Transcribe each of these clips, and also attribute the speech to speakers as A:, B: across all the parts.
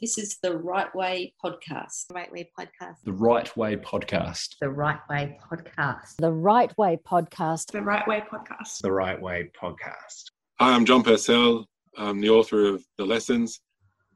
A: This is the Right Way podcast.
B: The Right Way podcast.
C: The Right Way podcast.
B: The Right Way podcast.
D: The Right Way podcast.
E: The Right Way podcast.
F: The Right Way podcast.
G: Hi, I'm John Purcell. I'm the author of The Lessons,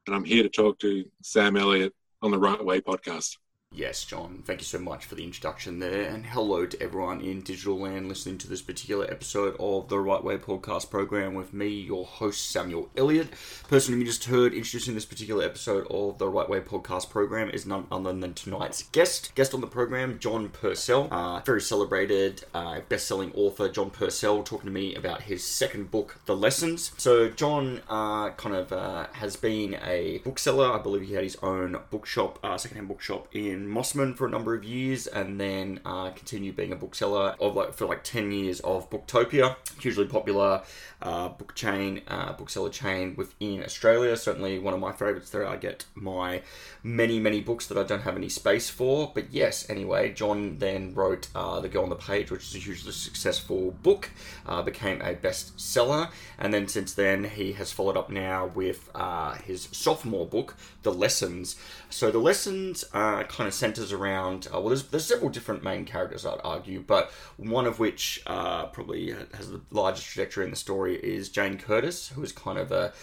G: and I'm here to talk to Sam Elliott on the Right Way podcast.
C: Yes, John, thank you so much for the introduction there, and hello to everyone in digital land listening to this particular episode of the Right Way podcast program with me, your host, Samuel Elliott. Person you just heard introducing this particular episode of the Right Way podcast program is none other than tonight's guest. Guest on the program, John Purcell, uh, very celebrated uh, best selling author, John Purcell, talking to me about his second book, The Lessons. So, John uh, kind of uh, has been a bookseller. I believe he had his own bookshop, uh, secondhand bookshop in Mosman for a number of years, and then uh, continued being a bookseller of like for like ten years of Booktopia, hugely popular uh, book chain, uh, bookseller chain within Australia. Certainly one of my favourites. There, I get my many many books that I don't have any space for. But yes, anyway, John then wrote uh, The Girl on the Page, which is a hugely successful book, uh, became a bestseller, and then since then he has followed up now with uh, his sophomore book, The Lessons. So the lessons uh, kind of centers around uh, well, there's there's several different main characters I'd argue, but one of which uh, probably has the largest trajectory in the story is Jane Curtis, who is kind of a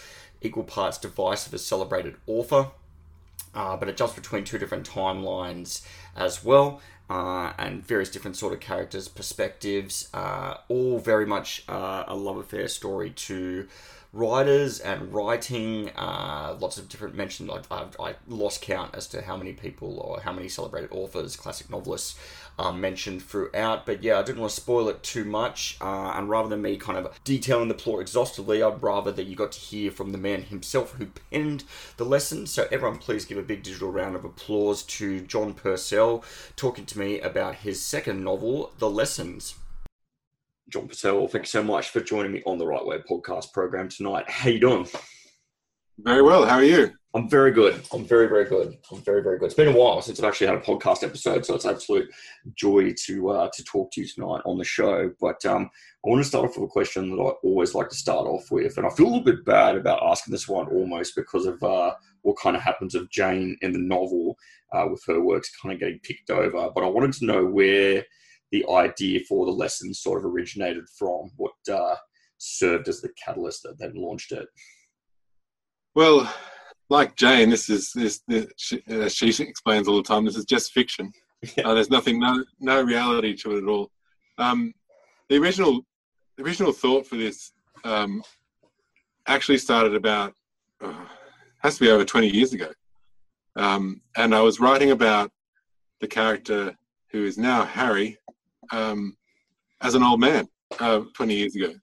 C: equal parts divisive as celebrated author, uh, but it jumps between two different timelines as well. Uh, and various different sort of characters, perspectives, uh, all very much uh, a love affair story to writers and writing. Uh, lots of different mentions. I, I, I, lost count as to how many people or how many celebrated authors, classic novelists um, mentioned throughout. But yeah, I didn't want to spoil it too much. Uh, and rather than me kind of detailing the plot exhaustively, I'd rather that you got to hear from the man himself who penned the lesson. So everyone, please give a big digital round of applause to John Purcell talking to me about his second novel, The Lessons. John Purcell, thank you so much for joining me on the Right Way podcast program tonight. How you doing?
G: Very well. How are you?
C: I'm very good. I'm very, very good. I'm very, very good. It's been a while since I've actually had a podcast episode, so it's absolute joy to uh, to talk to you tonight on the show. But um, I want to start off with a question that I always like to start off with, and I feel a little bit bad about asking this one almost because of uh, what kind of happens of Jane in the novel uh, with her works kind of getting picked over. But I wanted to know where the idea for the lesson sort of originated from, what uh, served as the catalyst that then launched it.
G: Well, like Jane, this is this, this she, uh, she, explains all the time. This is just fiction. Yeah. Uh, there's nothing, no no reality to it at all. Um, the original the original thought for this um, actually started about uh, has to be over 20 years ago, um, and I was writing about the character who is now Harry um, as an old man uh, 20 years ago,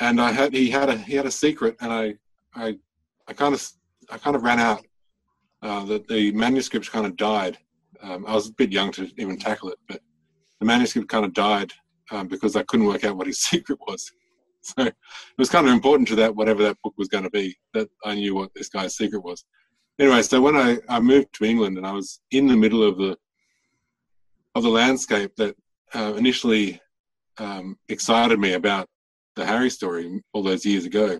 G: and I had he had a he had a secret, and I I I kind of I kind of ran out. Uh, the, the manuscript kind of died. Um, I was a bit young to even tackle it, but the manuscript kind of died um, because I couldn't work out what his secret was. So it was kind of important to that, whatever that book was going to be, that I knew what this guy's secret was. Anyway, so when I, I moved to England and I was in the middle of the of the landscape that uh, initially um, excited me about the Harry story all those years ago,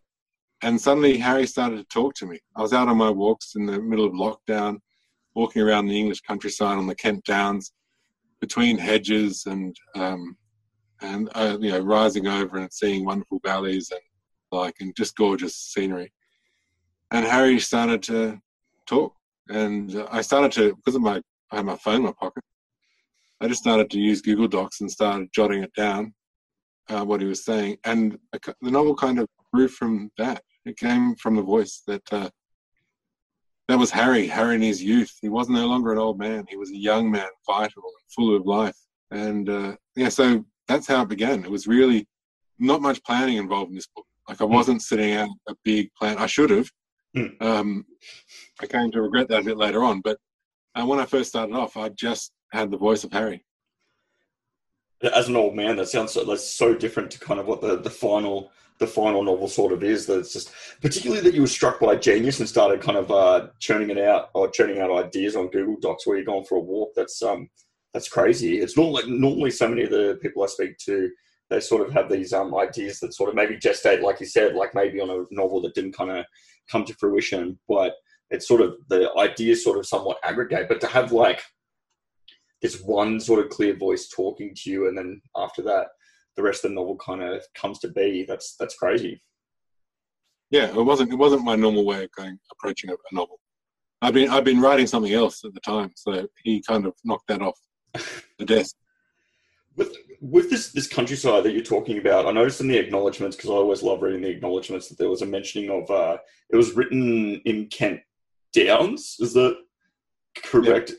G: and suddenly Harry started to talk to me. I was out on my walks in the middle of lockdown, walking around the English countryside on the Kent Downs, between hedges and um, and uh, you know rising over and seeing wonderful valleys and like and just gorgeous scenery. And Harry started to talk, and I started to because of my I had my phone in my pocket. I just started to use Google Docs and started jotting it down, uh, what he was saying, and the novel kind of grew from that. It came from the voice that uh, that was Harry. Harry in his youth. He wasn't no longer an old man. He was a young man, vital and full of life. And uh, yeah, so that's how it began. It was really not much planning involved in this book. Like I hmm. wasn't sitting out a big plan. I should have. Mm. Um, I came to regret that a bit later on. But uh, when I first started off, I just had the voice of Harry.
C: As an old man, that sounds so, that's so different to kind of what the, the final the final novel sort of is. That it's just particularly that you were struck by genius and started kind of uh, churning it out or churning out ideas on Google Docs where you're going for a walk. That's um that's crazy. It's not like normally so many of the people I speak to they sort of have these um, ideas that sort of maybe gestate, like you said, like maybe on a novel that didn't kind of come to fruition. But it's sort of the ideas sort of somewhat aggregate, but to have like this one sort of clear voice talking to you, and then after that, the rest of the novel kind of comes to be. That's that's crazy.
G: Yeah, it wasn't it wasn't my normal way of going approaching a, a novel. I've been I've been writing something else at the time, so he kind of knocked that off the desk.
C: With with this this countryside that you're talking about, I noticed in the acknowledgements because I always love reading the acknowledgements that there was a mentioning of uh, it was written in Kent Downs. Is that correct?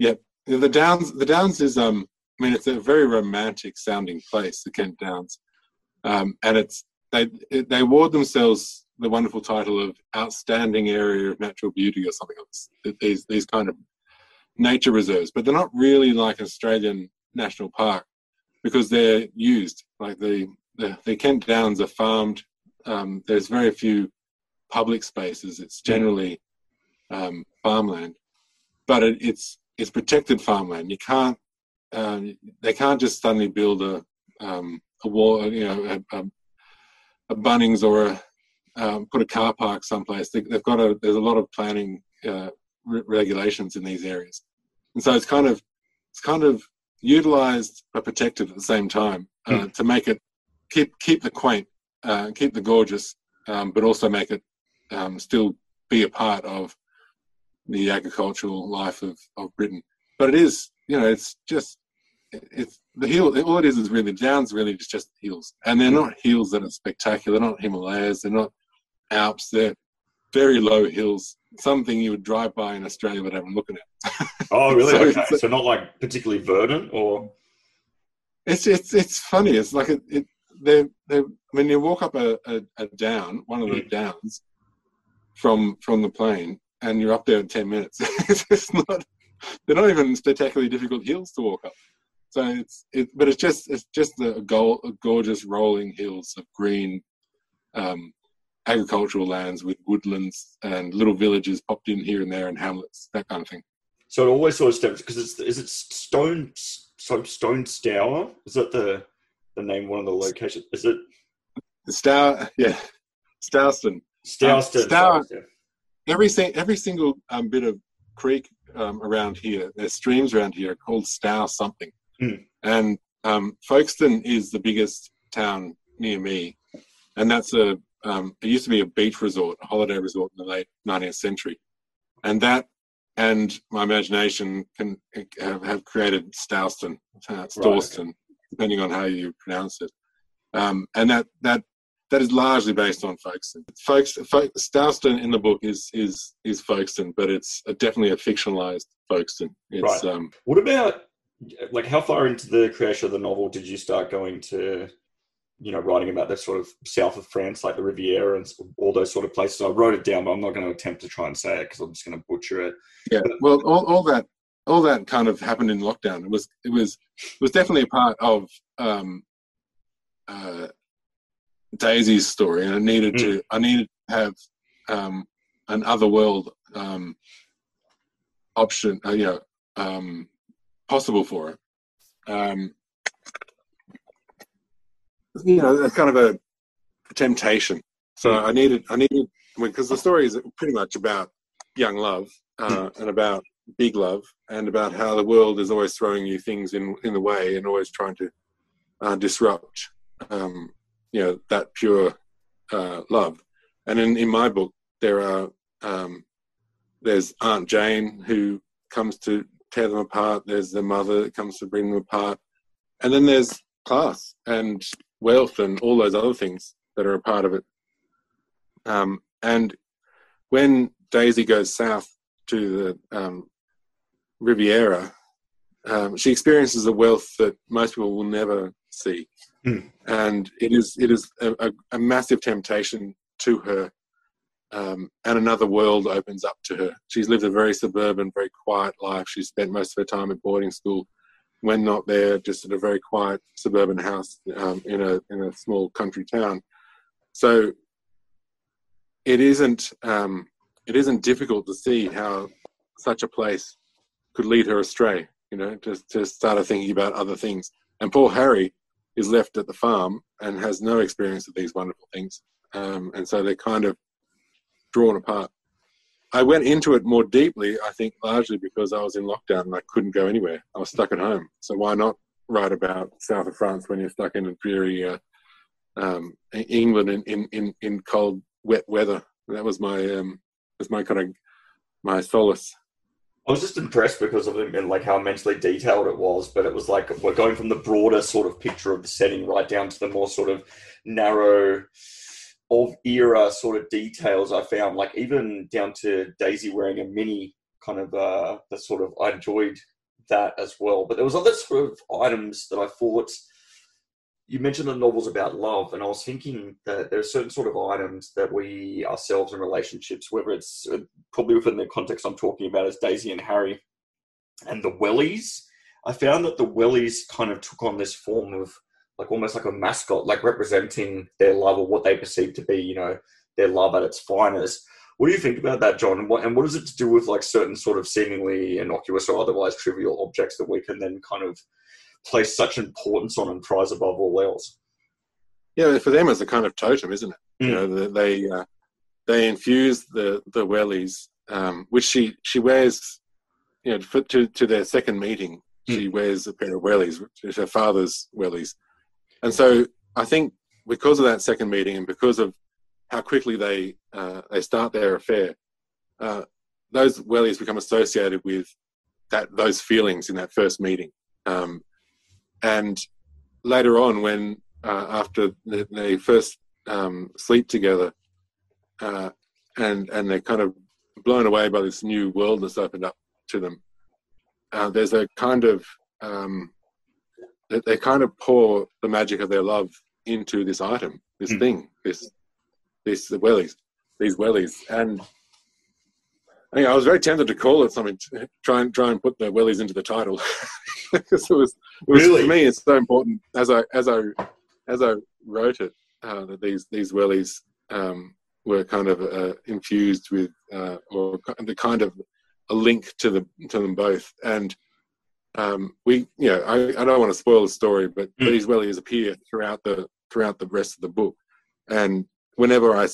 G: Yep. The Downs the Downs is um I mean it's a very romantic sounding place, the Kent Downs, um, and it's they they award themselves the wonderful title of outstanding area of natural beauty or something else. These these kind of nature reserves, but they're not really like an Australian national park because they're used. Like the the, the Kent Downs are farmed. Um, there's very few public spaces. It's generally um, farmland, but it, it's it's protected farmland. You can't um, they can't just suddenly build a um, a wall, you know, a, a, a Bunnings or a um, put a car park someplace. They, have got a there's a lot of planning uh, re- regulations in these areas, and so it's kind of it's kind of utilized but protected at the same time uh, mm. to make it keep keep the quaint, uh, keep the gorgeous, um, but also make it um, still be a part of the agricultural life of, of Britain. But it is, you know, it's just it's the hill. All it is is really downs. Really, it's just hills, and they're not hills that are spectacular. They're not Himalayas. They're not Alps. They're very low hills. Something you would drive by in Australia without even looking at.
C: Oh, really? so, okay. So not like particularly verdant, or
G: it's it's it's funny. It's like it. it they they when you walk up a, a, a down, one of the mm. downs from from the plane, and you're up there in ten minutes. it's not. They're not even spectacularly difficult hills to walk up. So it's it, but it's just it's just the gold, gorgeous rolling hills of green, um, agricultural lands with woodlands and little villages popped in here and there and hamlets, that kind of thing.
C: So it always sort of steps because it's is it Stone so Stone Stour? Is that the the name one of the locations? Is it
G: the Stour? Yeah, Stourston.
C: Stourston. Um,
G: Stour, every every single um, bit of creek um, around here, there's streams around here called Stour something.
C: Mm.
G: And um, Folkestone is the biggest town near me, and that's a um, it used to be a beach resort, a holiday resort in the late 19th century, and that and my imagination can have, have created Stourston, uh, Storston, right. depending on how you pronounce it, um, and that that that is largely based on Folkestone. Folks, Folk, Stourston in the book is is is Folkestone, but it's a, definitely a fictionalized Folkestone. It's,
C: right. Um, what about like how far into the creation of the novel did you start going to you know writing about the sort of south of france like the riviera and all those sort of places i wrote it down but i'm not going to attempt to try and say it because i'm just going to butcher it
G: yeah well all, all that all that kind of happened in lockdown it was it was it was definitely a part of um uh daisy's story and i needed mm. to i needed to have um an other world um option uh, you know um possible for it. Um, you know, it's kind of a temptation. So I needed, I needed, because the story is pretty much about young love uh, and about big love and about how the world is always throwing you things in in the way and always trying to uh, disrupt, um, you know, that pure uh, love. And in, in my book, there are um, there's Aunt Jane who comes to tear them apart. There's the mother that comes to bring them apart. And then there's class and wealth and all those other things that are a part of it. Um, and when Daisy goes south to the um, Riviera, um, she experiences a wealth that most people will never see.
C: Mm.
G: And it is it is a, a, a massive temptation to her um, and another world opens up to her. She's lived a very suburban, very quiet life. She's spent most of her time at boarding school. When not there, just at a very quiet suburban house um, in a in a small country town. So it isn't um, it isn't difficult to see how such a place could lead her astray. You know, to to start thinking about other things. And poor Harry is left at the farm and has no experience of these wonderful things. Um, and so they're kind of drawn apart. I went into it more deeply. I think largely because I was in lockdown and I couldn't go anywhere. I was stuck at home. So why not write about south of France when you're stuck in a dreary uh, um, England in, in, in, in cold, wet weather? That was my um, was my kind of my solace.
C: I was just impressed because of it and like how immensely detailed it was, but it was like we're going from the broader sort of picture of the setting right down to the more sort of narrow of era sort of details I found, like even down to Daisy wearing a mini kind of uh the sort of I enjoyed that as well. But there was other sort of items that I thought you mentioned the novels about love, and I was thinking that there are certain sort of items that we ourselves in relationships, whether it's uh, probably within the context I'm talking about as Daisy and Harry, and the wellies. I found that the wellies kind of took on this form of like almost like a mascot, like representing their love or what they perceive to be, you know, their love at its finest. What do you think about that, John? And what, and what does it to do with like certain sort of seemingly innocuous or otherwise trivial objects that we can then kind of place such importance on and prize above all else?
G: Yeah, for them it's a kind of totem, isn't it?
C: Mm.
G: You know, they uh, they infuse the the wellies, um, which she she wears, you know, for, to to their second meeting.
C: Mm.
G: She wears a pair of wellies, which is her father's wellies, and so I think because of that second meeting and because of how quickly they uh, they start their affair, uh, those wellies become associated with that those feelings in that first meeting, um, and later on when uh, after they, first um, sleep together, uh, and and they're kind of blown away by this new world that's opened up to them. Uh, there's a kind of um, they, they kind of pour the magic of their love into this item, this
C: Mm.
G: thing, this this the wellies, these wellies, and. I, was very tempted to call it something. Try and try and put the wellies into the title, because it was, it was
C: Really?
G: for me. It's so important as I as I as I wrote it uh, that these these wellies um, were kind of uh, infused with uh, or the kind of a link to the to them both and um, we you know I, I don't want to spoil the story but
C: Mm.
G: these wellies appear throughout the throughout the rest of the book and whenever I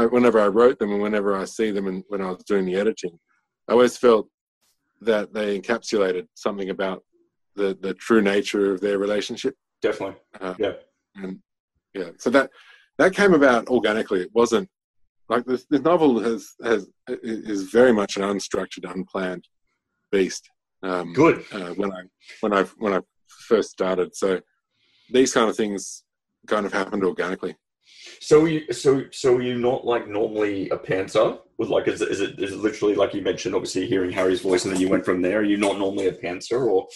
G: I- whenever I wrote them and whenever I see them and when I was doing the editing I always felt that they encapsulated something about the the true nature of their relationship
C: Definitely.
G: uh,
C: Yeah.
G: and yeah so that that came about organically it wasn't like this, this novel has has is very much an unstructured unplanned beast um
C: Good.
G: uh, when i when i when i first started so these kind of things kind of happened organically
C: So you so so are you not like normally a pantser with like is it, is it is it literally like you mentioned obviously hearing Harry's voice and then you went from there? Are you not normally a pantser or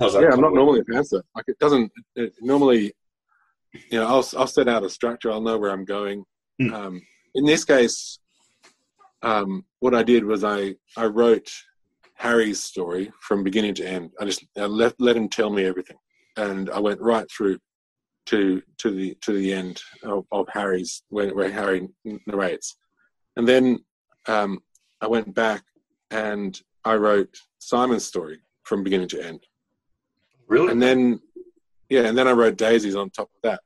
C: how's that?
G: yeah i'm not
C: work?
G: normally a pantser like it doesn't it, normally you know i'll i'll set out a structure i'll know where i'm going
C: Mm.
G: um in this case um what i did was i i wrote harry's story from beginning to end i just I let let him tell me everything and i went right through to to the to the end of, of harry's where, where harry narrates. And then um i went back and i wrote simon's story from beginning to end.
C: Really?
G: and then yeah and then i wrote daisy's on top of that.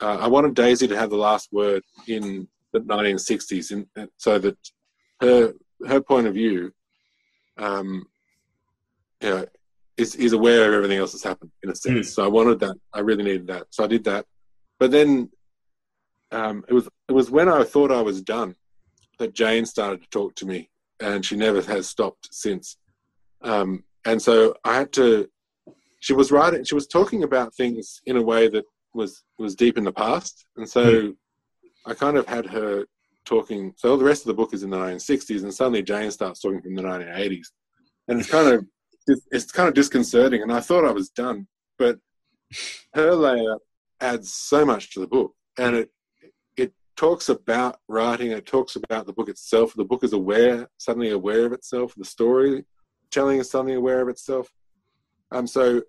G: Uh, i wanted daisy to have the last word in the 1960s in, so that her her point of view um you know, is is aware of everything else that's happened in a sense. So i wanted that. I really needed that. So i did that. But then um it was it was when i thought i was done that jane started to talk to me and she never has stopped since. Um and so i had to she was writing she was talking about things in a way that was was deep in the past. And so i kind of had her talking so all the rest of the book is in the 1960s and suddenly jane starts talking from the 1980s and it's kind of it's kind of disconcerting and i thought i was done but her layer adds so much to the book and it it talks about writing it talks about the book itself the book is aware suddenly aware of itself the story telling is suddenly aware of itself. Um so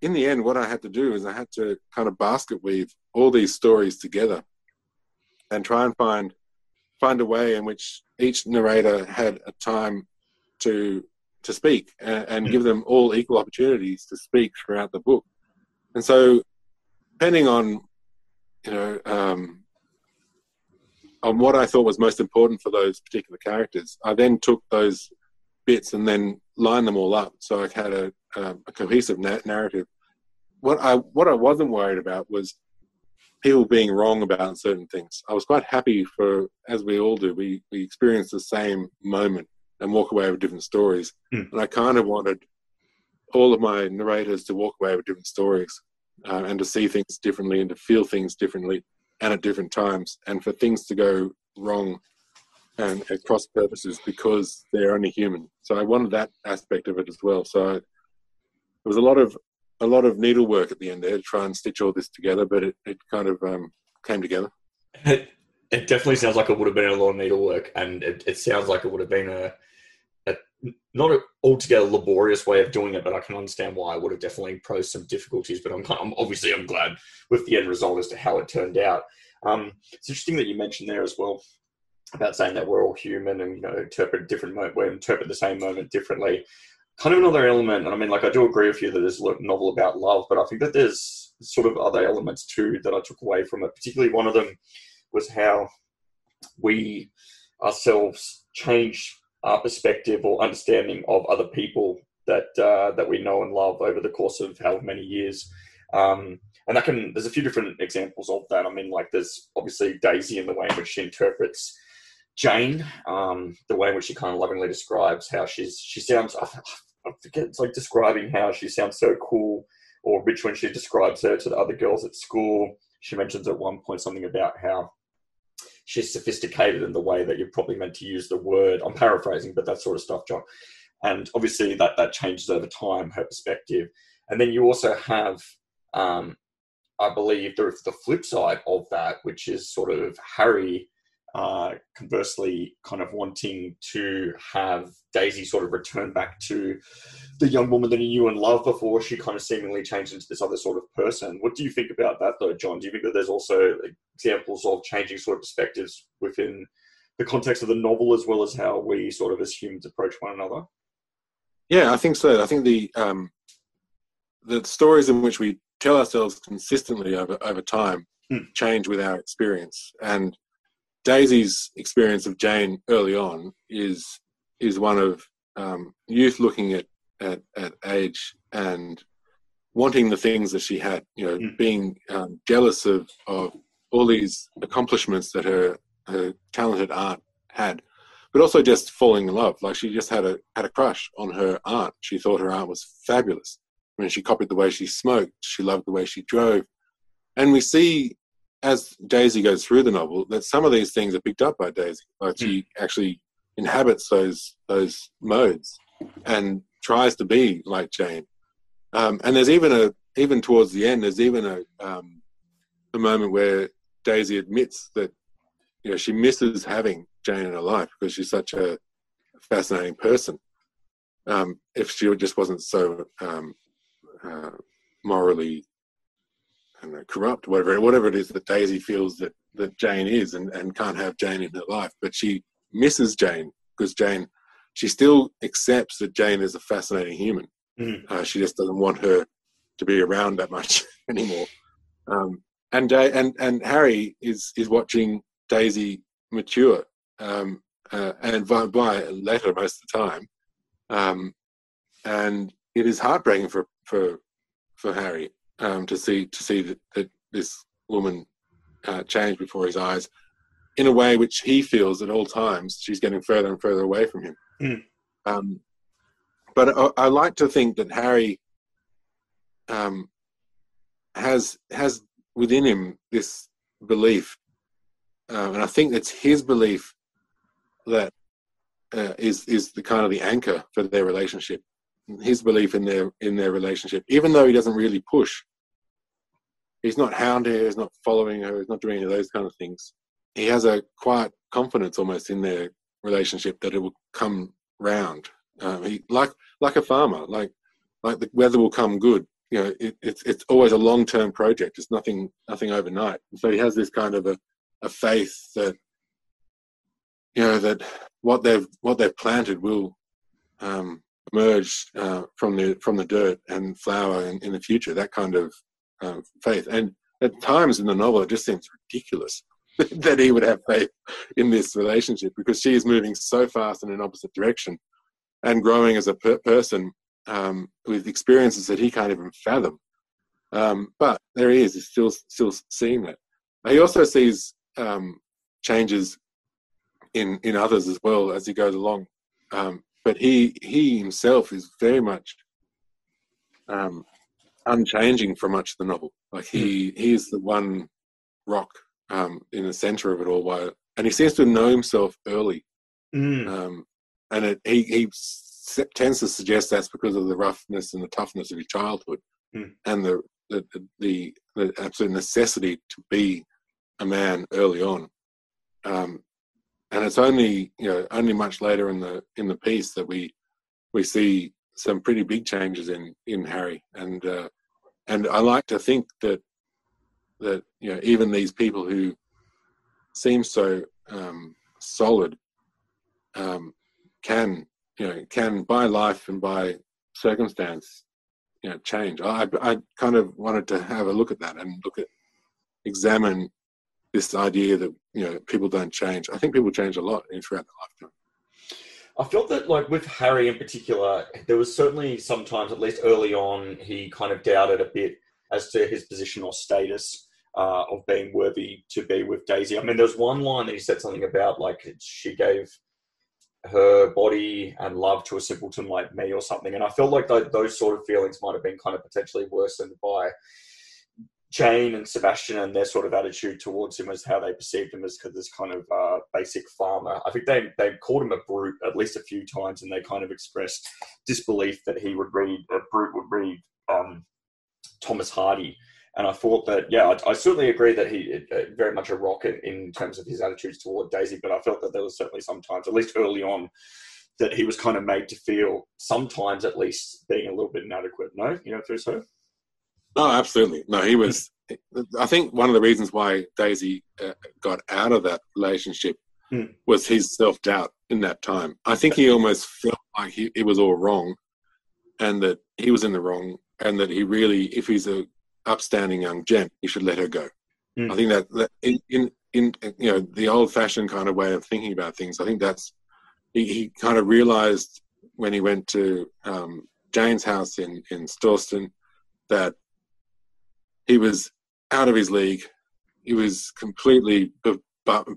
G: in the end, what I had to do is I had to kind of basket weave all these stories together and try and find find a way in which each narrator had a time to to speak and, and give them all equal opportunities to speak throughout the book. And so, depending on you know um, on what I thought was most important for those particular characters. I then took those bits and then lined them all up, so I had a, a, a cohesive na- narrative. What I what I wasn't worried about was people being wrong about certain things. I was quite happy for, as we all do, we we experience the same moment and walk away with different stories.
C: Mm.
G: And I kind of wanted all of my narrators to walk away with different stories uh, and to see things differently and to feel things differently and at different times and for things to go wrong and at cross purposes because they're only human. So I wanted that aspect of it as well. So I, there was a lot of a lot of needlework at the end there to try and stitch all this together, but it, it kind of um, came together.
C: It, it definitely sounds like it would have been a lot of needlework, and it, it sounds like it would have been a not an altogether laborious way of doing it. But I can understand why it would have definitely posed some difficulties. But I'm, I'm obviously I'm glad with the end result as to how it turned out. Um, it's interesting that you mentioned there as well about saying that we're all human and you know interpret different mo- we interpret the same moment differently. Kind of another element, and I mean, like I do agree with you that there's a novel about love, but I think that there's sort of other elements too that I took away from it. Particularly, one of them was how we ourselves change our perspective or understanding of other people that uh, that we know and love over the course of how many years. Um, and that can there's a few different examples of that. I mean, like there's obviously Daisy in the way in which she interprets Jane, um, the way in which she kind of lovingly describes how she's she sounds. I, I forget it's like describing how she sounds so cool or rich when she describes her to the other girls at school. She mentions at one point something about how she's sophisticated in the way that you're probably meant to use the word. I'm paraphrasing, but that sort of stuff, John. And obviously that that changes over time, her perspective. And then you also have, um, I believe, the, the flip side of that, which is sort of Harry uh, conversely kind of wanting to have Daisy sort of return back to the young woman that he knew and loved before she kind of seemingly changed into this other sort of person. What do you think about that, though, John? Do you think that there's also examples of changing sort of perspectives within the context of the novel as well as how we sort of as humans approach one another?
G: Yeah, I think so. I think the um, the stories in which we tell ourselves consistently over over time
C: Hmm.
G: change with our experience, and Daisy's experience of Jane early on is is one of um, youth looking at, at at age and wanting the things that she had. You know,
C: Mm.
G: being um, jealous of of all these accomplishments that her her talented aunt had, but also just falling in love. Like she just had a had a crush on her aunt. She thought her aunt was fabulous. I mean, she copied the way she smoked. She loved the way she drove, and we see as Daisy goes through the novel that some of these things are picked up by Daisy. Like she actually inhabits those those modes and tries to be like Jane. Um, and there's even a even towards the end, there's even a um, a moment where Daisy admits that you know she misses having Jane in her life because she's such a fascinating person. Um, if she just wasn't so um, uh, morally know, corrupt, whatever whatever it is that Daisy feels that that Jane is, and, and can't have Jane in her life, but she misses Jane because Jane, she still accepts that Jane is a fascinating human.
C: Mhm.
G: Uh, she just doesn't want her to be around that much anymore. Um, and and and Harry is is watching Daisy mature, um, uh, and by, by letter most of the time, um, and it is heartbreaking for for for Harry um, to see to see that, that this woman uh, change before his eyes in a way which he feels at all times she's getting further and further away from him.
C: Mm.
G: Um, but I, I like to think that Harry um, has has within him this belief, um, and I think it's his belief that uh, is is the kind of the anchor for their relationship. His belief in their in their relationship, even though he doesn't really push. He's not hounding her. He's not following her. He's not doing any of those kind of things. He has a quiet confidence almost in their relationship that it will come round. Um, he like like a farmer, like like the weather will come good. You know, it, it's it's always a long term project. It's nothing nothing overnight. And so he has this kind of a, a faith that you know that what they've what they've planted will um, emerge uh, from the from the dirt and flower in, in the future. That kind of faith. And at times in the novel, it just seems ridiculous. that he would have faith in this relationship because she is moving so fast in an opposite direction and growing as a per- person um, with experiences that he can't even fathom. Um, but there he is, he's still still seeing that. He also sees um, changes in in others as well as he goes along. Um, but he he himself is very much um, unchanging for much of the novel. Like he he is the one rock um, in the center of it all. While and he seems to know himself early,
C: Mm.
G: um, and it, he he s- tends to suggest that's because of the roughness and the toughness of his childhood,
C: Mm.
G: and the the, the the absolute necessity to be a man early on. Um, and it's only you know only much later in the in the piece that we we see some pretty big changes in in Harry and uh, and I like to think that that you know even these people who seem so um, solid um, can you know can by life and by circumstance you know change. I I kind of wanted to have a look at that and look at examine this idea that you know people don't change. I think people change a lot throughout their lifetime.
C: I felt that, like with Harry in particular, there was certainly sometimes, at least early on, he kind of doubted a bit as to his position or status uh, of being worthy to be with Daisy. I mean, there was one line that he said something about, like she gave her body and love to a simpleton like me or something, and I felt like tho- those sort of feelings might have been kind of potentially worsened by Jane and Sebastian and their sort of attitude towards him as how they perceived him as this kind of uh, basic farmer. I think they they called him a brute at least a few times, and they kind of expressed disbelief that he would read a brute would read um, Thomas Hardy. And I thought that, yeah, I, I certainly agree that he very much a rocket in terms of his attitudes toward Daisy. But I felt that there was certainly sometimes, at least early on, that he was kind of made to feel sometimes, at least, being a little bit inadequate. No, you know, feel so.
G: Oh, absolutely. No, he was. I think one of the reasons why Daisy uh, got out of that relationship
C: Hmm.
G: was his self doubt in that time. I think he almost felt like he, it was all wrong, and that he was in the wrong, and that he really, if he's a upstanding young gent, he should let her go.
C: Hmm.
G: I think that, that in, in in you know the old fashioned kind of way of thinking about things. I think that's he, he kind of realized when he went to um, Jane's house in in Storston that he was out of his league. He was completely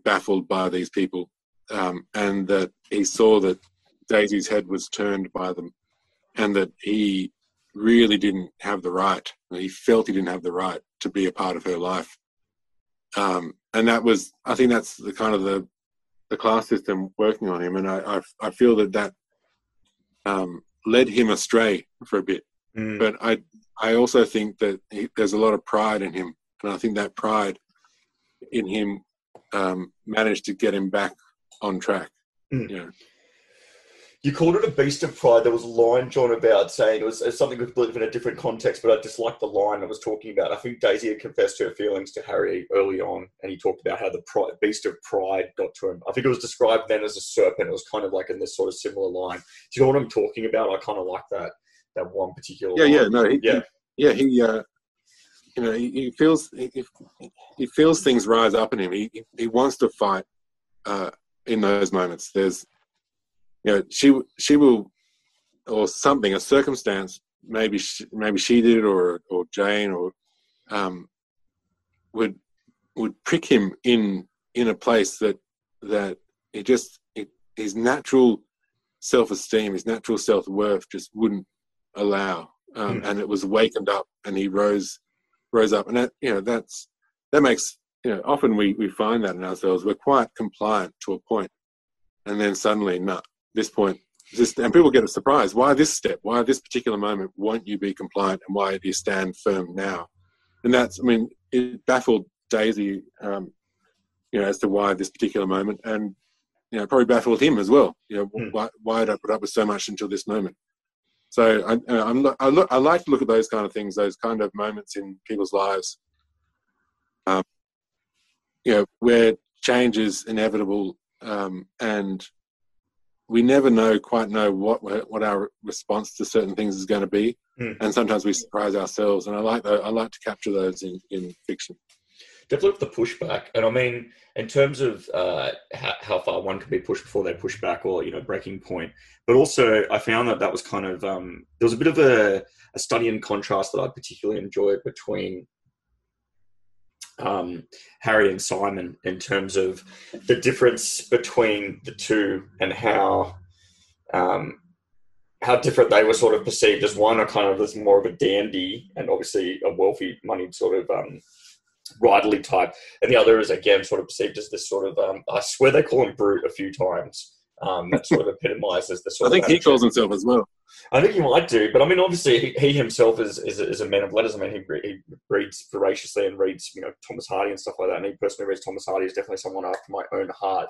G: baffled by these people, um, and that he saw that Daisy's head was turned by them, and that he really didn't have the right. He felt he didn't have the right to be a part of her life, um, and that was, I think, that's the kind of the the class system working on him, and I I, I feel that that um, led him astray for a bit
C: Mm.
G: but I I also think that he, there's a lot of pride in him, and I think that pride in him um, managed to get him back on track.
C: Mm.
G: You know,
C: You called it a beast of pride. There was a line, John, about saying it was it's something we believe in a different context, but I disliked the line I was talking about. I think Daisy had confessed her feelings to Harry early on, and he talked about how the pride, beast of pride got to him. I think it was described then as a serpent. It was kind of like in this sort of similar line. Do you know what I'm talking about? I kind of like that that one particular.
G: yeah,
C: line.
G: yeah, no, he,
C: yeah.
G: he- yeah, he, uh, you know, he, he feels he, he- feels things rise up in him. He he- he wants to fight uh, in those moments. There's, you know, she she will, or something, a circumstance. Maybe she, maybe she did, or or Jane, or um, would would prick him in in a place that that it just it, his natural self esteem, his natural self worth, just wouldn't allow, um,
C: Hmm.
G: and it was wakened up, and he rose rose up, and that you know that's that makes you know often we we find that in ourselves. We're quite compliant to a point, and then suddenly, no, this point. This, and people get surprised. Why this step? Why this particular moment? Won't you be compliant? And why do you stand firm now? And that's, I mean, it baffled Daisy, um, you know, as to why this particular moment, and you know, probably baffled him as well. You know,
C: Hmm.
G: why why did I put up with so much until this moment? So I, I'm lo- I look I like to look at those kind of things, those kind of moments in people's lives, um, you know, where change is inevitable, um, and we never know quite know what what our response to certain things is going to be,
C: Hmm.
G: and sometimes we surprise ourselves. And I like tho- I like to capture those in in fiction.
C: With the pushback. And I mean, in terms of uh, how, how, far one can be pushed before they push back, or you know, breaking point. But also, I found that that was kind of um, there was a bit of a, a study in contrast that I particularly enjoyed between um, Harry and Simon in terms of the difference between the two and how um, how different they were sort of perceived as one a kind of as more of a dandy and obviously a wealthy moneyed sort of um, riderly type, and the other is again sort of perceived as this sort of um, I swear they call him brute a few times. Um, that sort of epitomizes the sort.
G: I think he calls himself as well.
C: I think he might do, but I mean, obviously, he, he himself is, is, is a man of letters. I mean, he, he reads voraciously and reads, you know, Thomas Hardy and stuff like that. And he personally reads Thomas Hardy is definitely someone after my own heart.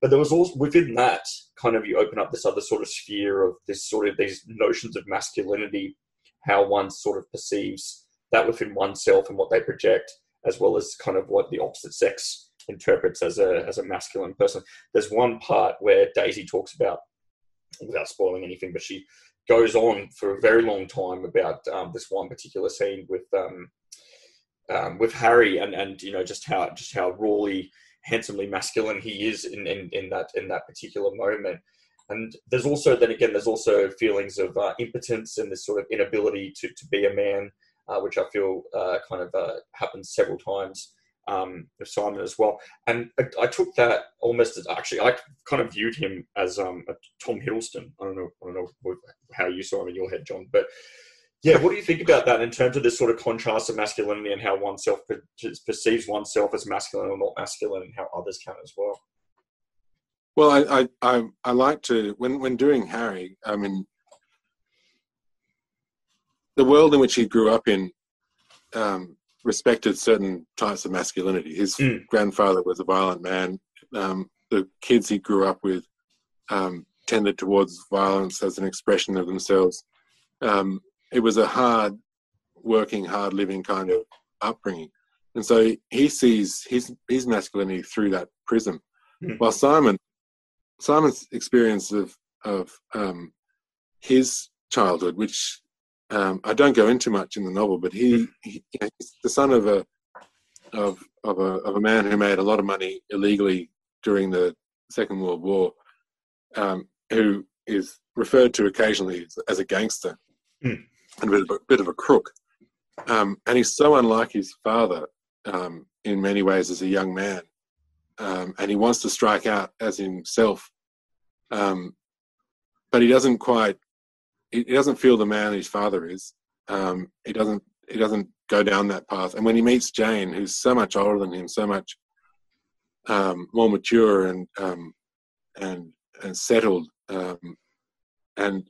C: But there was also within that kind of you open up this other sort of sphere of this sort of these notions of masculinity, how one sort of perceives that within oneself and what they project, as well as kind of what the opposite sex interprets as a as a masculine person. There's one part where Daisy talks about, without spoiling anything, but she goes on for a very long time about um, this one particular scene with um, um, with Harry and and you know just how just how rawly handsomely masculine he is in, in, in that in that particular moment. And there's also then again there's also feelings of uh, impotence and this sort of inability to, to be a man, uh, which I feel uh, kind of uh, happens several times um, with Simon as well. And I, I, took that almost as actually, I kind of viewed him as um, a Tom Hiddleston. I don't know, I don't know how you saw him in your head, John, but yeah, what do you think about that in terms of this sort of contrast of masculinity and how oneself perceives oneself as masculine or not masculine, and how others can as well?
G: Well, I I I, I like to when when doing Harry. I mean, the world in which he grew up in um, respected certain types of masculinity. His mm. grandfather was a violent man. Um, the kids he grew up with um, tended towards violence as an expression of themselves. Um, it was a hard working, hard living kind of upbringing. And so he sees his, his masculinity through that prism. Mm. While Simon, Simon's experience of, of um, his childhood, which um, I don't go into much in the novel, but he, he you know, he's the son of a of of a of a man who made a lot of money illegally during the Second World War, um, who is referred to occasionally as, as a gangster mm. and a bit of a, bit of a crook. Um, and he's so unlike his father um, in many ways as a young man, um, and he wants to strike out as himself, um, but he doesn't quite he, doesn't feel the man his father is. Um, he doesn't he doesn't go down that path. And when he meets Jane, who's so much older than him, so much um, more mature and um, and and settled, um, and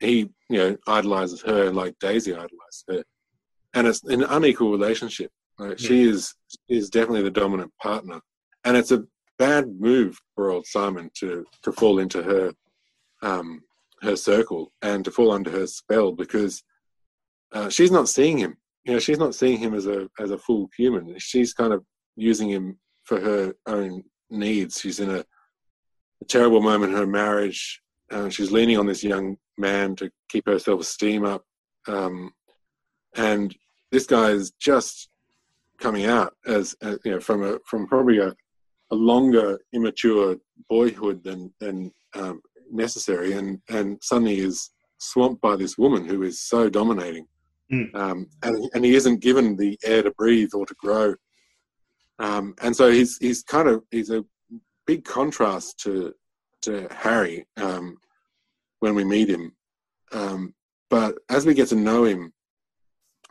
G: he you know idolizes her like Daisy idolizes her, and it's an unequal relationship. Right? Yeah. She is is definitely the dominant partner, and it's a bad move for old Simon to to fall into her um, her circle and to fall under her spell because uh, she's not seeing him. You know, she's not seeing him as a as a full human. She's kind of using him for her own needs. She's in a, a terrible moment in her marriage. Uh, she's leaning on this young man to keep her self esteem up, um, and this guy is just coming out as, as you know from a from probably a, a longer immature boyhood than than um, necessary, and and suddenly is swamped by this woman who is so dominating, mm. um, and and he isn't given the air to breathe or to grow, um, and so he's he's kind of he's a big contrast to to Harry um, when we meet him, um, but as we get to know him,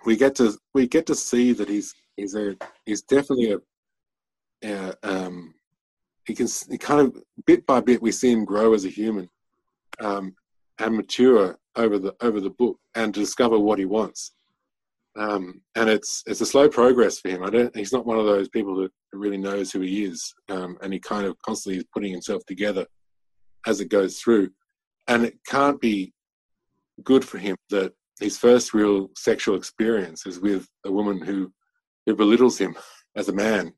G: we get to we get to see that he's he's a he's definitely a, a um, he can kind of bit by bit we see him grow as a human um, and mature over the over the book and discover what he wants. Um, and it's it's a slow progress for him. I don't. He's not one of those people that really knows who he is, um, and he kind of constantly is putting himself together as it goes through. And it can't be good for him that his first real sexual experience is with a woman who who belittles him as a man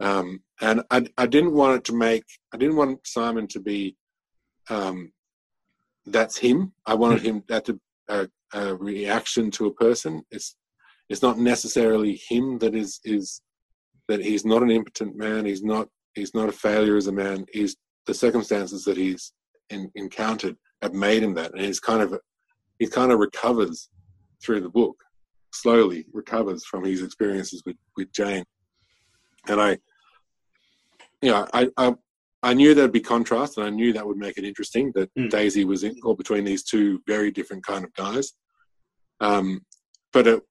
G: um, and I, I didn't want it to make, I didn't want Simon to be, um, that's him. I wanted him that to a, a reaction to a person. It's, it's not necessarily him that is is that he's not an impotent man. He's not he's not a failure as a man. He's the circumstances that he's in, encountered have made him that, and he's kind of he kind of recovers through the book, slowly recovers from his experiences with with Jane, and I, you know, I I, I knew there'd be contrast, and I knew that would make it interesting that
C: Mm.
G: Daisy was in caught between these two very different kind of guys. Um, but it,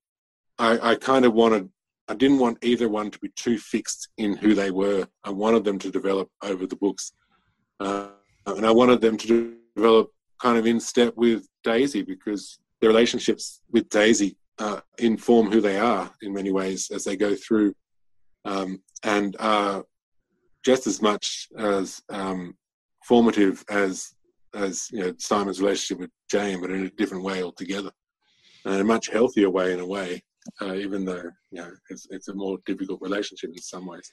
G: I I kind of wanted I didn't want either one to be too fixed in who they were. I wanted them to develop over the books, uh, and I wanted them to develop kind of in step with Daisy because the relationships with Daisy uh, inform who they are in many ways as they go through, um, and are just as much as um, formative as as you know Simon's relationship with Jane, but in a different way altogether, and a much healthier way in a way uh, even though you know it's it's a more difficult relationship in some ways.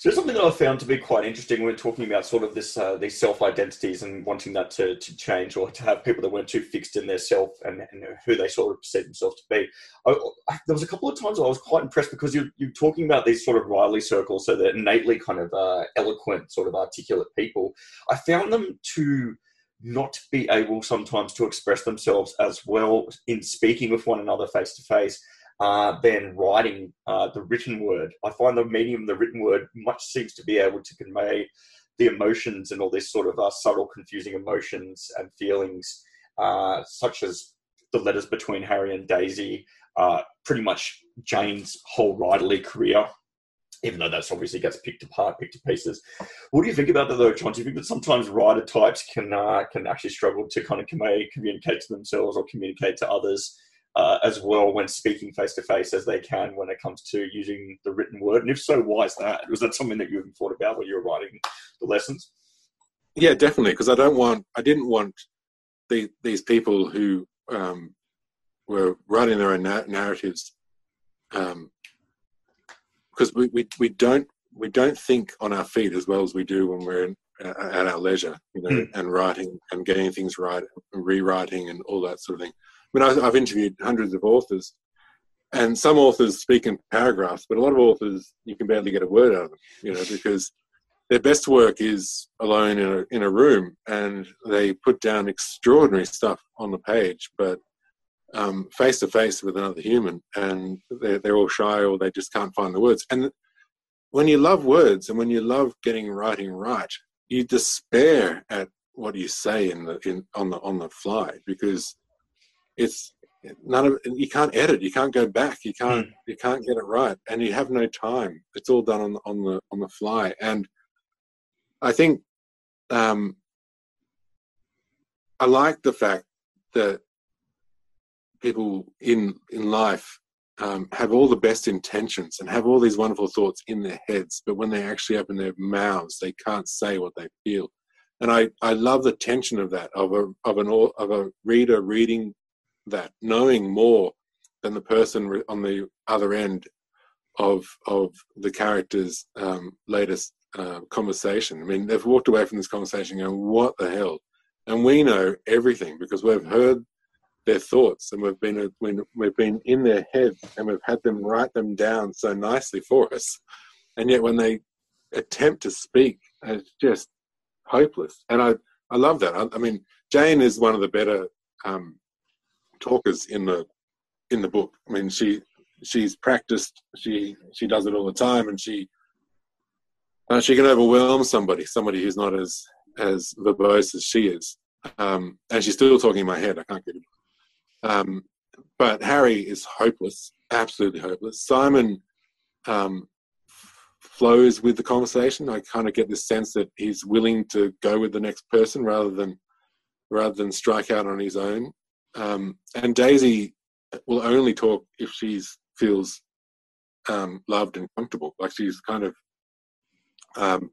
C: So something that I found to be quite interesting when we're talking about sort of this uh, these self identities and wanting that to, to change or to have people that weren't too fixed in their self and, and who they sort of perceive themselves to be. I, I, there was a couple of times I was quite impressed because you're, you're talking about these sort of writerly circles, so they're innately kind of uh, eloquent, sort of articulate people. I found them to not be able sometimes to express themselves as well in speaking with one another face to face uh, than writing uh, the written word. I find the medium, the written word, much seems to be able to convey the emotions and all this sort of uh, subtle, confusing emotions and feelings, uh, such as the letters between Harry and Daisy, uh, pretty much Jane's whole writerly career. Even though that's obviously gets picked apart, picked to pieces. What do you think about that, though, John? Do you think that sometimes writer types can uh, can actually struggle to kind of convey, communicate to themselves or communicate to others uh, as well when speaking face to face as they can when it comes to using the written word? And if so, why is that? Was that something that you even thought about when you were writing the lessons?
G: Yeah, definitely. Because I don't want, I didn't want the, these people who um, were writing their own na- narratives, because we, we we don't we don't think on our feet as well as we do when we're in, uh, at our leisure, you know,
C: Mm.
G: and writing and getting things right, and rewriting and all that sort of thing. Mean, I, I've interviewed hundreds of authors, and some authors speak in paragraphs, but a lot of authors you can barely get a word out of them, you know, because their best work is alone in a in a room, and they put down extraordinary stuff on the page, but face to face with another human, and they're, they're all shy or they just can't find the words. And when you love words and when you love getting writing right, you despair at what you say in the in on the on the fly because it's none of you can't edit, you can't go back, you can't you can't get it right, and you have no time. It's all done on the on the on the fly, and I think um, I like the fact that people in in life um, have all the best intentions and have all these wonderful thoughts in their heads, but when they actually open their mouths, they can't say what they feel. And I, I love the tension of that of a of an of a reader reading that, knowing more than the person on the other end of of the character's um, latest uh, conversation. I mean, they've walked away from this conversation going, "What the hell?" And we know everything because we've heard their thoughts and we've been we've been in their head and we've had them write them down so nicely for us and yet when they attempt to speak it's just hopeless and i i love that i, I mean jane is one of the better um, talkers in the in the book i mean she she's practiced she she does it all the time and she uh, she can overwhelm somebody somebody who's not as as verbose as she is um, and she's still talking in my head i can't get it um, but Harry is hopeless, absolutely hopeless. Simon um, flows with the conversation. I kind of get this sense that he's willing to go with the next person rather than rather than strike out on his own. Um, and Daisy will only talk if she feels um, loved and comfortable. Like she's kind of um,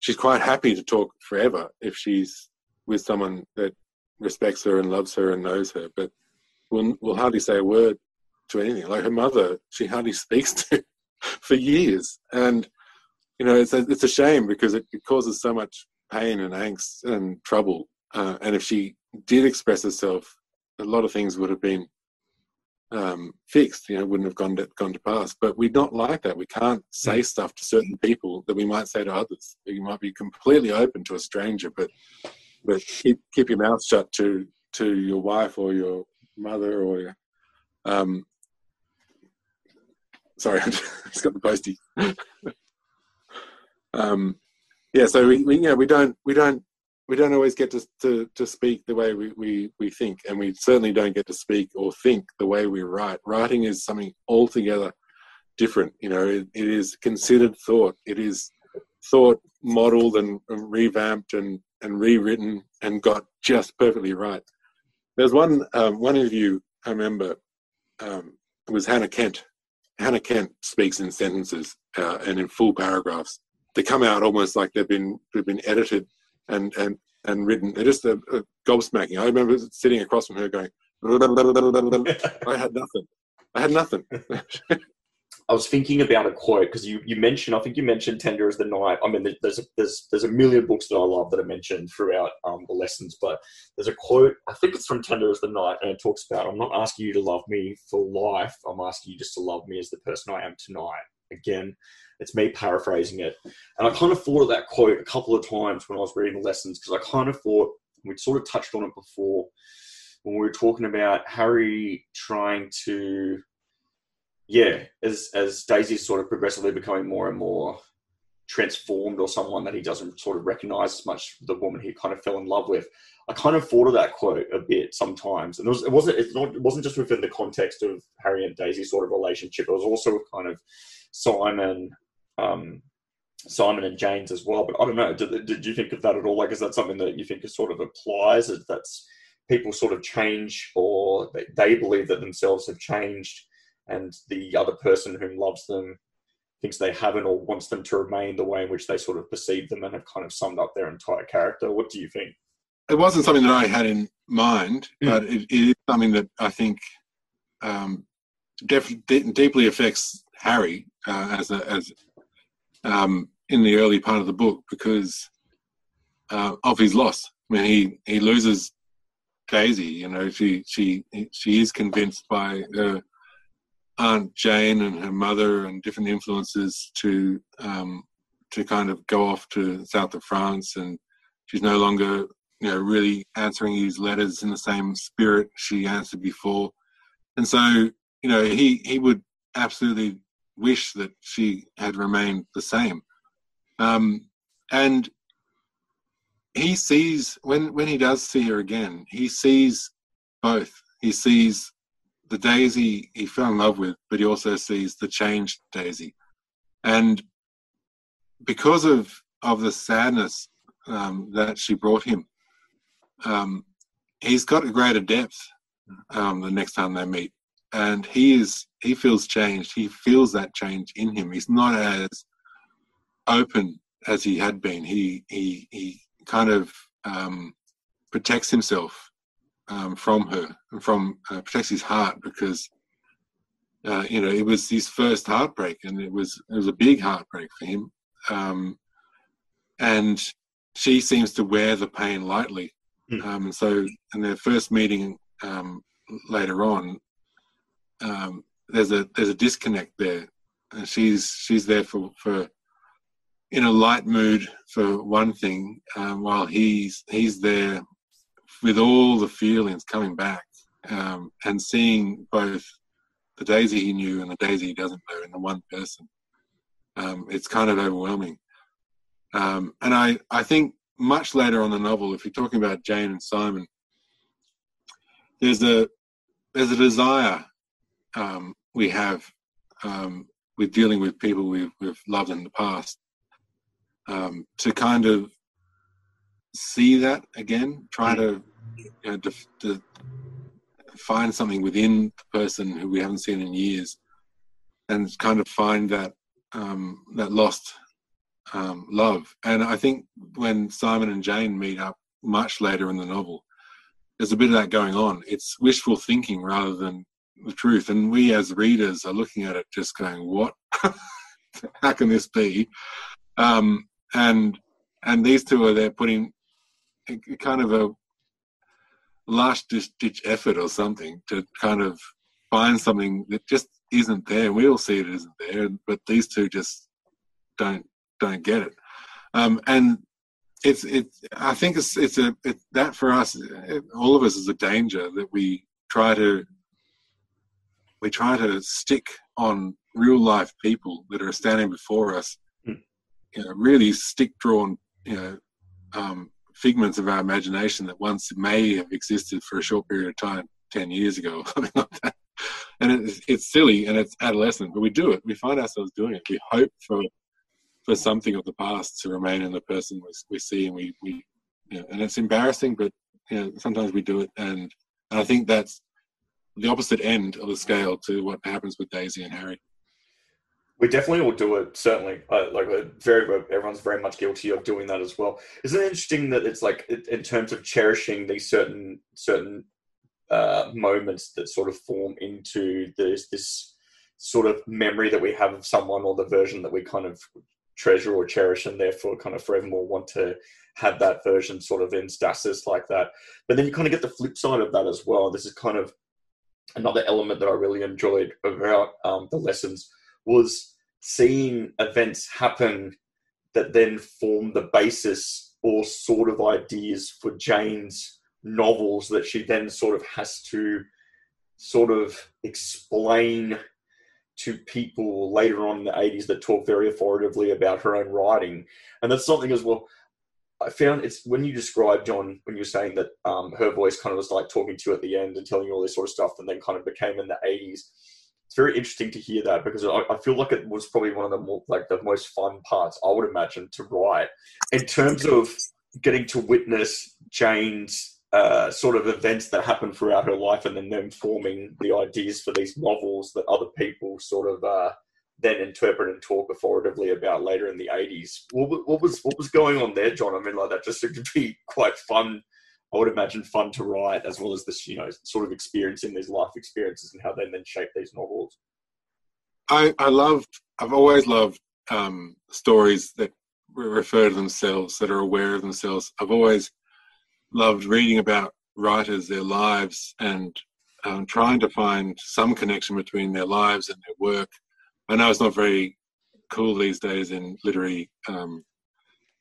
G: she's quite happy to talk forever if she's with someone that respects her and loves her and knows her, but will will hardly say a word to anything. Like her mother, she hardly speaks to for years, and you know it's a, it's a shame because it, it causes so much pain and angst and trouble. Uh, and if she did express herself, a lot of things would have been um, fixed. You know, wouldn't have gone to, gone to pass. But we're not like that. We can't say
C: Mm.
G: stuff to certain people that we might say to others. You might be completely open to a stranger, but but keep keep your mouth shut to to your wife or your mother or your um. Sorry, I just got the postie. um, yeah, so we, we you know we don't we don't we don't always get to, to, to speak the way we, we, we think, and we certainly don't get to speak or think the way we write. Writing is something altogether different. You know, it, it is considered thought. It is thought modeled and, and revamped and, and rewritten and got just perfectly right. There's one um, one interview I remember. Um, it was Hannah Kent. Hannah Kent speaks in sentences uh, and in full paragraphs. They come out almost like they've been they've been edited and and and written. They're just a, a gobsmacking. I remember sitting across from her going, I had nothing. I had nothing.
C: I was thinking about a quote because you, you mentioned I think you mentioned Tender Is the Night. I mean, there's a, there's there's a million books that I love that are mentioned throughout um, the lessons, but there's a quote I think it's from Tender Is the Night, and it talks about I'm not asking you to love me for life. I'm asking you just to love me as the person I am tonight. Again, it's me paraphrasing it, and I kind of thought of that quote a couple of times when I was reading the lessons because I kind of thought we'd sort of touched on it before when we were talking about Harry trying to yeah, as as Daisy's sort of progressively becoming more and more transformed, or someone that he doesn't sort of recognize as much the woman he kind of fell in love with. I kind of thought of that quote a bit sometimes, and it, was, it wasn't it's not it wasn't just within the context of Harry and Daisy sort of relationship. It was also kind of Simon. Um, Simon and James as well, but I don't know. Did, did you think of that at all? Like, is that something that you think is sort of applies? Is that's people sort of change, or they, they believe that themselves have changed, and the other person whom loves them thinks they haven't or wants them to remain the way in which they sort of perceive them and have kind of summed up their entire character. What do you think?
G: It wasn't something that I had in mind,
C: Mm.
G: but it, it is something that I think um, def- de- deeply affects Harry uh, as a, as um, in the early part of the book because uh, of his loss. When he he loses Daisy, you know, she she she is convinced by her aunt Jane and her mother and different influences to um, to kind of go off to south of France, and she's no longer you know really answering his letters in the same spirit she answered before, and so you know he he would absolutely wish that she had remained the same, um, and he sees when when he does see her again, he sees both. He sees the Daisy he fell in love with, but he also sees the changed Daisy, and because of of the sadness um, that she brought him, um, he's got a greater depth um, the next time they meet, and he is he feels changed. He feels that change in him. He's not as open as he had been. He he he kind of um, protects himself um, from her and from uh, protects his heart because uh, you know it was his first heartbreak and it was it was a big heartbreak for him um, and she seems to wear the pain lightly
C: Mm.
G: um, and so in their first meeting um, later on um, there's a there's a disconnect there and she's she's there for for in a light mood for one thing um, while he's he's there with all the feelings coming back um, and seeing both the Daisy he knew and the Daisy he doesn't know in the one person. Um, it's kind of overwhelming. Um, and I, I think much later on the novel, if you're talking about Jane and Simon, there's a there's a desire um, we have um, with dealing with people we've, we've loved in the past um, to kind of see that again, try to, you know, to, to find something within the person who we haven't seen in years, and kind of find that um, that lost um, love. And I think when Simon and Jane meet up much later in the novel, there's a bit of that going on. It's wishful thinking rather than the truth. And we as readers are looking at it just going, "What? How can this be?" Um, and and these two are there putting kind of a last ditch effort or something to kind of find something that just isn't there. We all see it isn't there, but these two just don't don't get it. Um, and it's it's I think it's it's a it, that for us, it, all of us is a danger that we try to we try to stick on real life people that are standing before us,
C: Mm.
G: you know, really stick drawn, you know, um, figments of our imagination that once may have existed for a short period of time, ten years ago or something like that. And it's, it's silly and it's adolescent, but we do it. We find ourselves doing it. We hope for for something of the past to remain in the person we, we see, and we we, you know, and it's embarrassing, but you know, sometimes we do it, and and I think that's the opposite end of the scale to what happens with Daisy and Harry.
C: We definitely all do it. Certainly, uh, like very, everyone's very much guilty of doing that as well. Isn't it interesting that it's like in terms of cherishing these certain certain uh, moments that sort of form into this this sort of memory that we have of someone or the version that we kind of treasure or cherish, and therefore kind of forevermore want to have that version sort of in stasis like that. But then you kind of get the flip side of that as well. This is kind of another element that I really enjoyed about um, the lessons was seeing events happen that then form the basis or sort of ideas for Jane's novels that she then sort of has to sort of explain to people later on in the 80s that talk very authoritatively about her own writing. And that's something as well. I found it's when you described John when you were saying that um, her voice kind of was like talking to you at the end and telling you all this sort of stuff, and then kind of became in the eighties. It's very interesting to hear that because I, I feel like it was probably one of the more like the most fun parts I would imagine to write in terms of getting to witness Jane's uh, sort of events that happen throughout her life, and then them forming the ideas for these novels that other people sort of uh, then interpret and talk authoritatively about later in the 80s. What, what was what was going on there, John? I mean, like that just seemed to be quite fun. I would imagine fun to write, as well as this, you know, sort of experiencing these life experiences and how they then shape these novels.
G: I, I loved, I've always loved um, stories that refer to themselves, that are aware of themselves. I've always loved reading about writers, their lives, and um, trying to find some connection between their lives and their work. I know it's not very cool these days in literary um,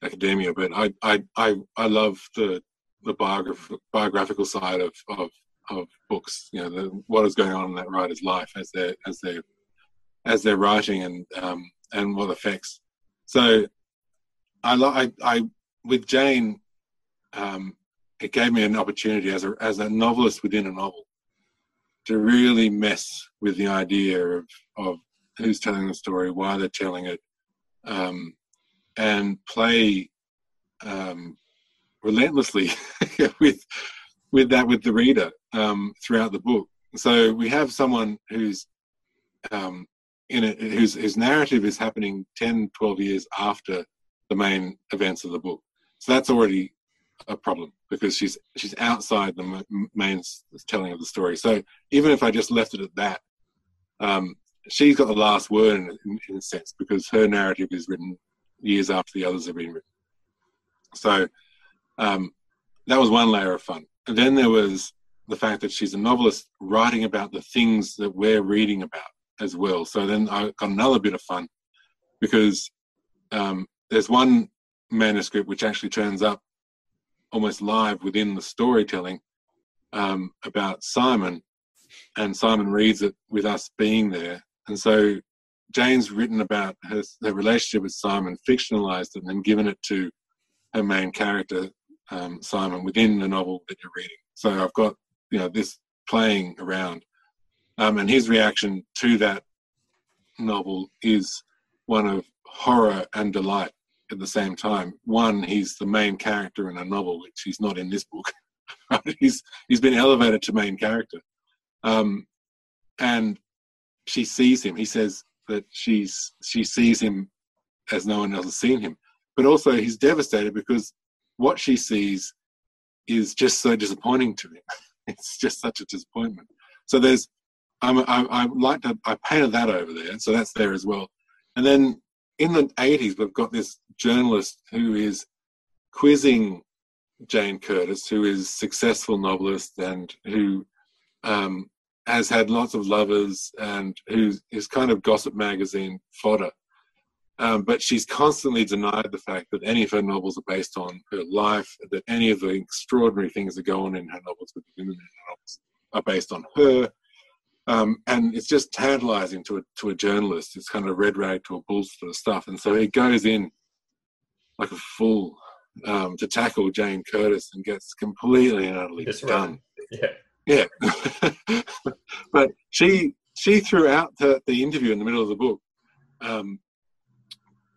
G: academia, but I, I, I, I love the the biograph- biographical side of, of, of books. You know, the, what is going on in that writer's life as they're as they as they're writing and um, and what affects. So, I, lo- I, I with Jane, um, it gave me an opportunity as a as a novelist within a novel to really mess with the idea of of who's telling the story, why they're telling it, um, and play um, relentlessly with with that with the reader um, throughout the book. So we have someone who's um, in it, whose whose narrative is happening 10, 12 years after the main events of the book. So that's already a problem because she's she's outside the main telling of the story. So even if I just left it at that, um, she's got the last word in, in, in a sense because her narrative is written years after the others have been written. So um, that was one layer of fun. And then there was the fact that she's a novelist writing about the things that we're reading about as well. So then I got another bit of fun because um, there's one manuscript which actually turns up almost live within the storytelling um, about Simon, and Simon reads it with us being there. And so Jane's written about her, her relationship with Simon, fictionalized it, and then given it to her main character, um, Simon, within the novel that you're reading. So I've got you know this playing around, um, and his reaction to that novel is one of horror and delight at the same time. One, he's the main character in a novel, which he's not in this book. He's he's been elevated to main character, um, and she sees him. He says that she's she sees him as no one else has seen him, but also he's devastated because what she sees is just so disappointing to him. It's just such a disappointment. So there's I'm, I, I like to I painted that over there, so that's there as well. And then in the 80s, we've got this journalist who is quizzing Jane Curtis, who is successful novelist and who um, has had lots of lovers and who's is kind of gossip magazine fodder. Um, but she's constantly denied the fact that any of her novels are based on her life, that any of the extraordinary things that go on in her novels with the women in her novels are based on her. Um, and it's just tantalizing to a, to a journalist. It's kind of red rag to a bull sort of stuff. And so he goes in like a fool um, to tackle Jane Curtis and gets completely and utterly
C: That's right.
G: done.
C: Yeah.
G: Yeah, but she she throughout the, the interview in the middle of the book um,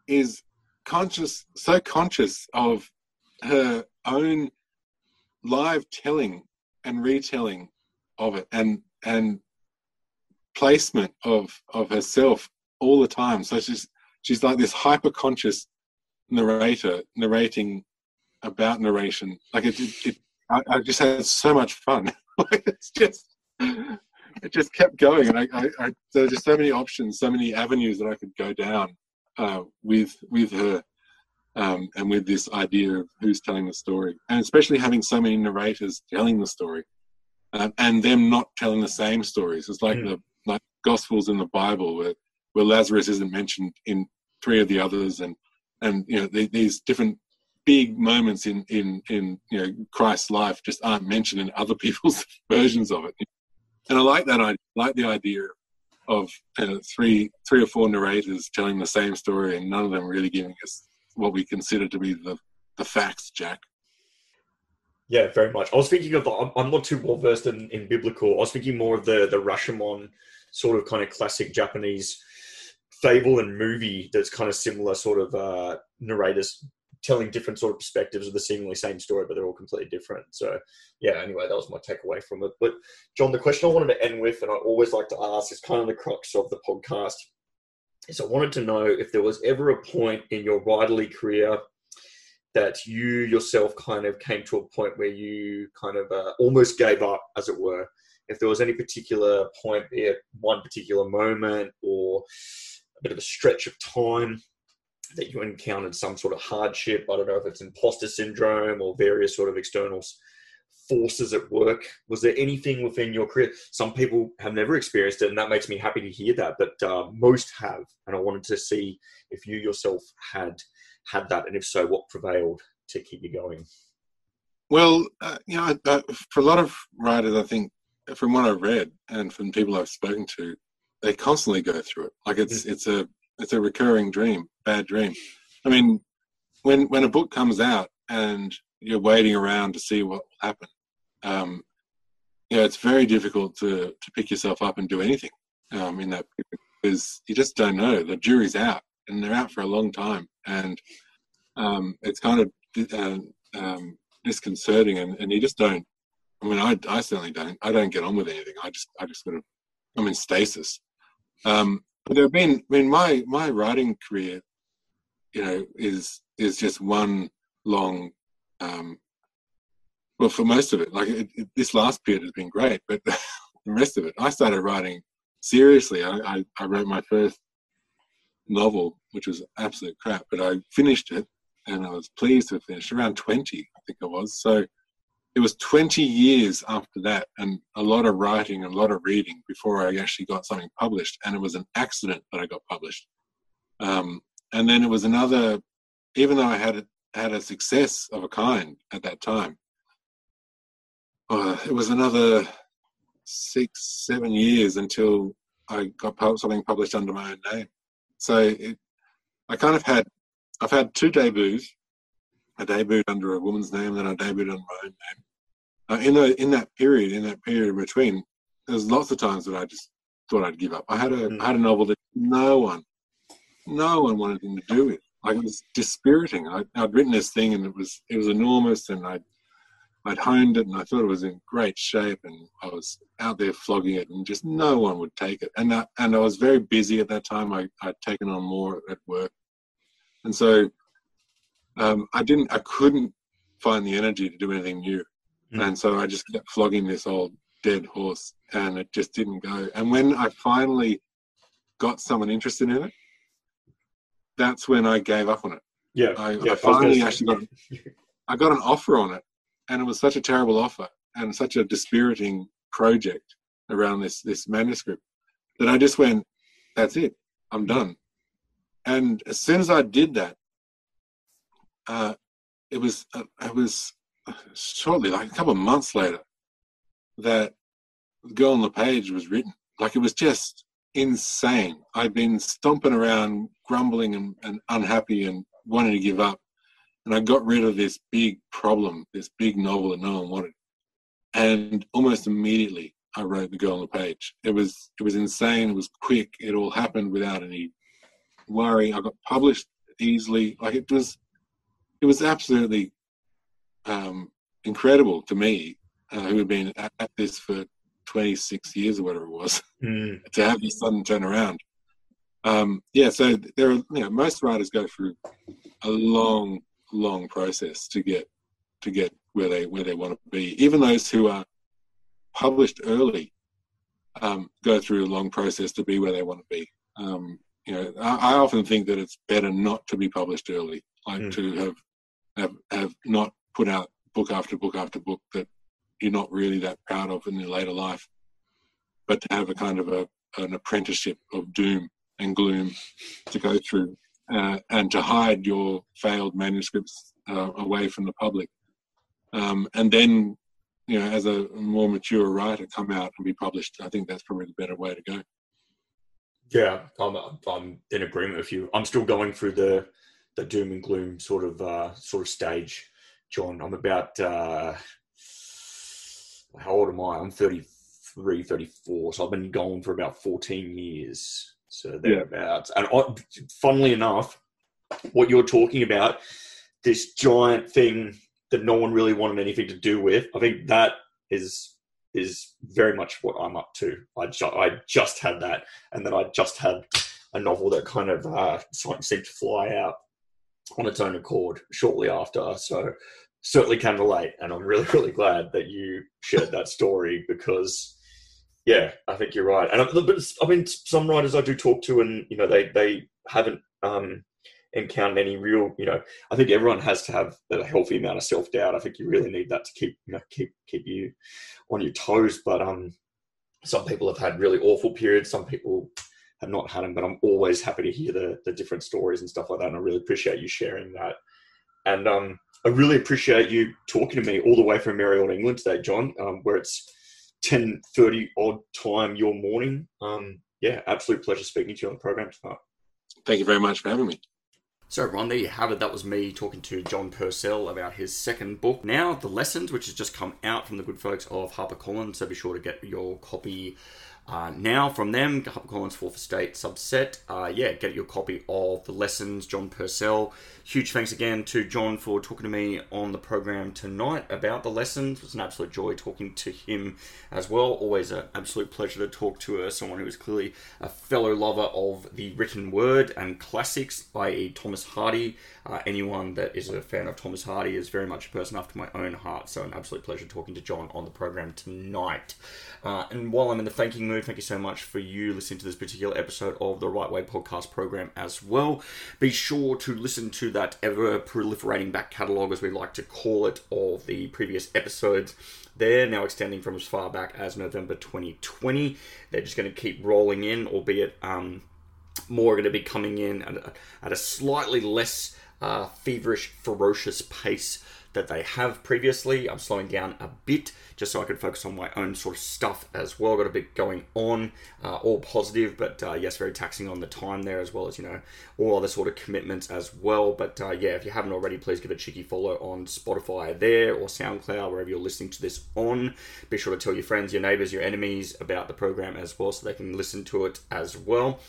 G: is conscious, so conscious of her own live telling and retelling of it, and and placement of of herself all the time. So she's she's like this hyper conscious narrator narrating about narration. Like it, it, it I, I just had so much fun. it's just it just kept going, and I, I, I there were just so many options, so many avenues that I could go down uh, with with her, um, and with this idea of who's telling the story, and especially having so many narrators telling the story, uh, and them not telling the same stories. It's like
C: Mm.
G: the like Gospels in the Bible, where where Lazarus isn't mentioned in three of the others, and and you know the, these different big moments in in in you know Christ's life just aren't mentioned in other people's versions of it. And I like that. I like the idea of uh, three three or four narrators telling the same story, and none of them really giving us what we consider to be the the facts. Jack.
C: Yeah, very much. I was thinking of the. I'm, I'm not too well versed in, in biblical. I was thinking more of the the Rashomon sort of kind of classic Japanese fable and movie that's kind of similar sort of uh, narrators telling different sort of perspectives of the seemingly same story, but they're all completely different. So yeah. Anyway, that was my takeaway from it. But John, the question I wanted to end with, and I always like to ask, is kind of the crux of the podcast. Is I wanted to know if there was ever a point in your writerly career that you yourself kind of came to a point where you kind of uh, almost gave up, as it were. If there was any particular point, be it one particular moment or a bit of a stretch of time that you encountered some sort of hardship, I don't know if it's imposter syndrome or various sort of external forces at work. Was there anything within your career? Some people have never experienced it, and that makes me happy to hear that. But uh, most have, and I wanted to see if you yourself had had that, and if so, what prevailed to keep you going?
G: Well, uh, you know, uh, for a lot of writers, I think from what I've read and from people I've spoken to, they constantly go through it. Like it's it's a it's a recurring dream, bad dream. I mean, when when a book comes out and you're waiting around to see what will happen, um, you know, it's very difficult to to pick yourself up and do anything um, in that because you just don't know. The jury's out, and they're out for a long time, and um, it's kind of uh, um, disconcerting, and, and you just don't. I mean, I, I certainly don't. I don't get on with anything. I just I just sort of I'm in stasis. Um, but there have been. I mean, my my writing career, you know, is is just one long. Um, well, for most of it, like it, it, this last period has been great, but the rest of it, I started writing seriously. I, I, I wrote my first novel, which was absolute crap, but I finished it and I was pleased to finish around 20, I think I was. So it was 20 years after that and a lot of writing and a lot of reading before I actually got something published. And it was an accident that I got published. Um, and then it was another, even though I had had a success of a kind at that time, uh, it was another six, seven years until I got something published under my own name. So it, I kind of had, I've had two debuts. I debuted under a woman's name, then I debuted under my own name. Uh, in the, in that period, in that period in between, there's lots of times that I just thought I'd give up. I had a
C: Mm.
G: I had a novel that no one, no one wanted anything to do with. Like it was dispiriting. I, I'd written this thing and it was it was enormous, and I'd I'd honed it and I thought it was in great shape, and I was out there flogging it, and just no one would take it. And I, and I was very busy at that time. I I'd taken on more at work, and so um, I didn't I couldn't find the energy to do anything new,
C: Mm.
G: and so I just kept flogging this old dead horse, and it just didn't go. And when I finally got someone interested in it, that's when I gave up on it.
C: Yeah,
G: I,
C: yeah,
G: I finally
C: say-
G: actually got I got an offer on it, and it was such a terrible offer and such a dispiriting project around this this manuscript that I just went, "That's it, I'm done." And as soon as I did that, uh, it was uh, it was shortly, like a couple of months later, that the girl on the page was written. Like it was just insane. I'd been stomping around, grumbling and, and unhappy and wanting to give up. And I got rid of this big problem, this big novel that no one wanted. And almost immediately I wrote the girl on the page. It was it was insane, it was quick, it all happened without any worry. I got published easily. Like it was it was absolutely um, incredible to me, uh, who had been at, at, this for 26 years or whatever it was, mm. to have this sudden turn around. Um, yeah, so there are, you know, most writers go through a long, long process to get to get where they where they want to be. Even those who are published early um, go through a long process to be where they want to be. Um, you know, I, I, often think that it's better not to be published early, like mm. to have have have not put out book after book after book that you're not really that proud of in your later life, but to have a kind of a an apprenticeship of doom and gloom to go through, uh, and to hide your failed manuscripts uh, away from the public, um, and then you know as a more mature writer come out and be published. I think that's probably the better way to go.
C: Yeah, I'm I'm in agreement with you. I'm still going through the the doom and gloom sort of uh, sort of stage, John. I'm about uh, how old am I? I'm 33, 34. So I've been going for about 14 years. So thereabouts. Yeah. And I, funnily enough, what you're talking about, this giant thing that no one really wanted anything to do with, I think that is is very much what I'm up to. I, ju- I just had that, and then I just had a novel that kind of uh, seemed to fly out on its own accord shortly after. So certainly can relate, and I'm really really glad that you shared that story because yeah, I think you're right. And I, but I mean, some writers I do talk to, and you know, they they haven't um, encountered any real. You know, I think everyone has to have a healthy amount of self doubt. I think you really need that to keep you know keep keep you on your toes. But um, some people have had really awful periods. Some people have not had them. But I'm always happy to hear the the different stories and stuff like that. And I really appreciate you sharing that. And um, I really appreciate you talking to me all the way from Merry Old England today, John, um, where it's ten thirty odd time your morning. Um, yeah, absolute pleasure speaking to you on the program tonight.
G: Thank you very much for having me.
C: So, everyone, there you have it. That was me talking to John Purcell about his second book. Now, The Lessons, which has just come out from the good folks of HarperCollins. So, be sure to get your copy uh, now from them, HarperCollins Fourth Estate subset. Uh, yeah, get your copy of The Lessons, John Purcell. Huge thanks again to John for talking to me on the program tonight about the lessons. It was an absolute joy talking to him as well. Always an absolute pleasure to talk to uh, someone who is clearly a fellow lover of the written word and classics, i.e., Thomas Hardy. Uh, anyone that is a fan of Thomas Hardy is very much a person after my own heart. So, an absolute pleasure talking to John on the program tonight. Uh, and while I'm in the thanking mood, thank you so much for you listening to this particular episode of the Right Way podcast program as well. Be sure to listen to that ever proliferating back catalogue, as we like to call it, of the previous episodes. They're now extending from as far back as November 2020. They're just going to keep rolling in, albeit um, more going to be coming in at a, at a slightly less uh, feverish, ferocious pace that they have previously. I'm slowing down a bit just so I can focus on my own sort of stuff as well. Got a bit going on, uh, all positive, but uh, yes, very taxing on the time there as well as you know all other sort of commitments as well. But uh, yeah, if you haven't already, please give a cheeky follow on Spotify there or SoundCloud wherever you're listening to this on. Be sure to tell your friends, your neighbors, your enemies about the program as well, so they can listen to it as well.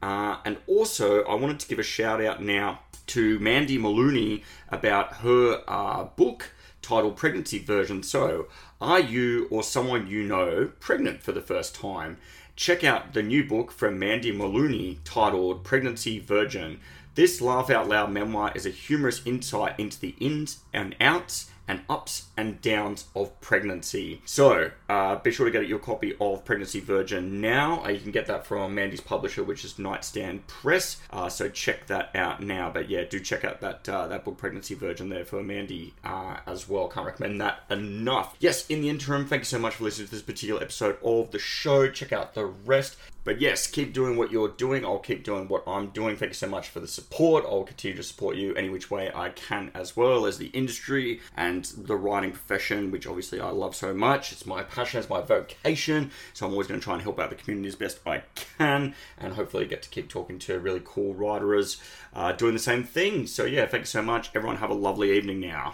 C: Uh, and also, I wanted to give a shout out now to Mandy Maloney about her uh, book titled Pregnancy Virgin. So, are you or someone you know pregnant for the first time? Check out the new book from Mandy Maloney titled Pregnancy Virgin. This laugh out loud memoir is a humorous insight into the ins and outs and ups and downs of pregnancy. So uh, be sure to get your copy of Pregnancy Virgin now. Uh, you can get that from Mandy's publisher, which is Nightstand Press. Uh, so check that out now. But yeah, do check out that uh, that book, Pregnancy Virgin, there for Mandy uh, as well. Can't recommend that enough. Yes, in the interim, thank you so much for listening to this particular episode of the show. Check out the rest. But yes, keep doing what you're doing. I'll keep doing what I'm doing. Thank you so much for the support. I'll continue to support you any which way I can, as well as the industry and the writing profession, which obviously I love so much. It's my passion, it's my vocation. So I'm always going to try and help out the community as best I can, and hopefully get to keep talking to really cool writers uh, doing the same thing. So yeah, thank you so much. Everyone have a lovely evening now.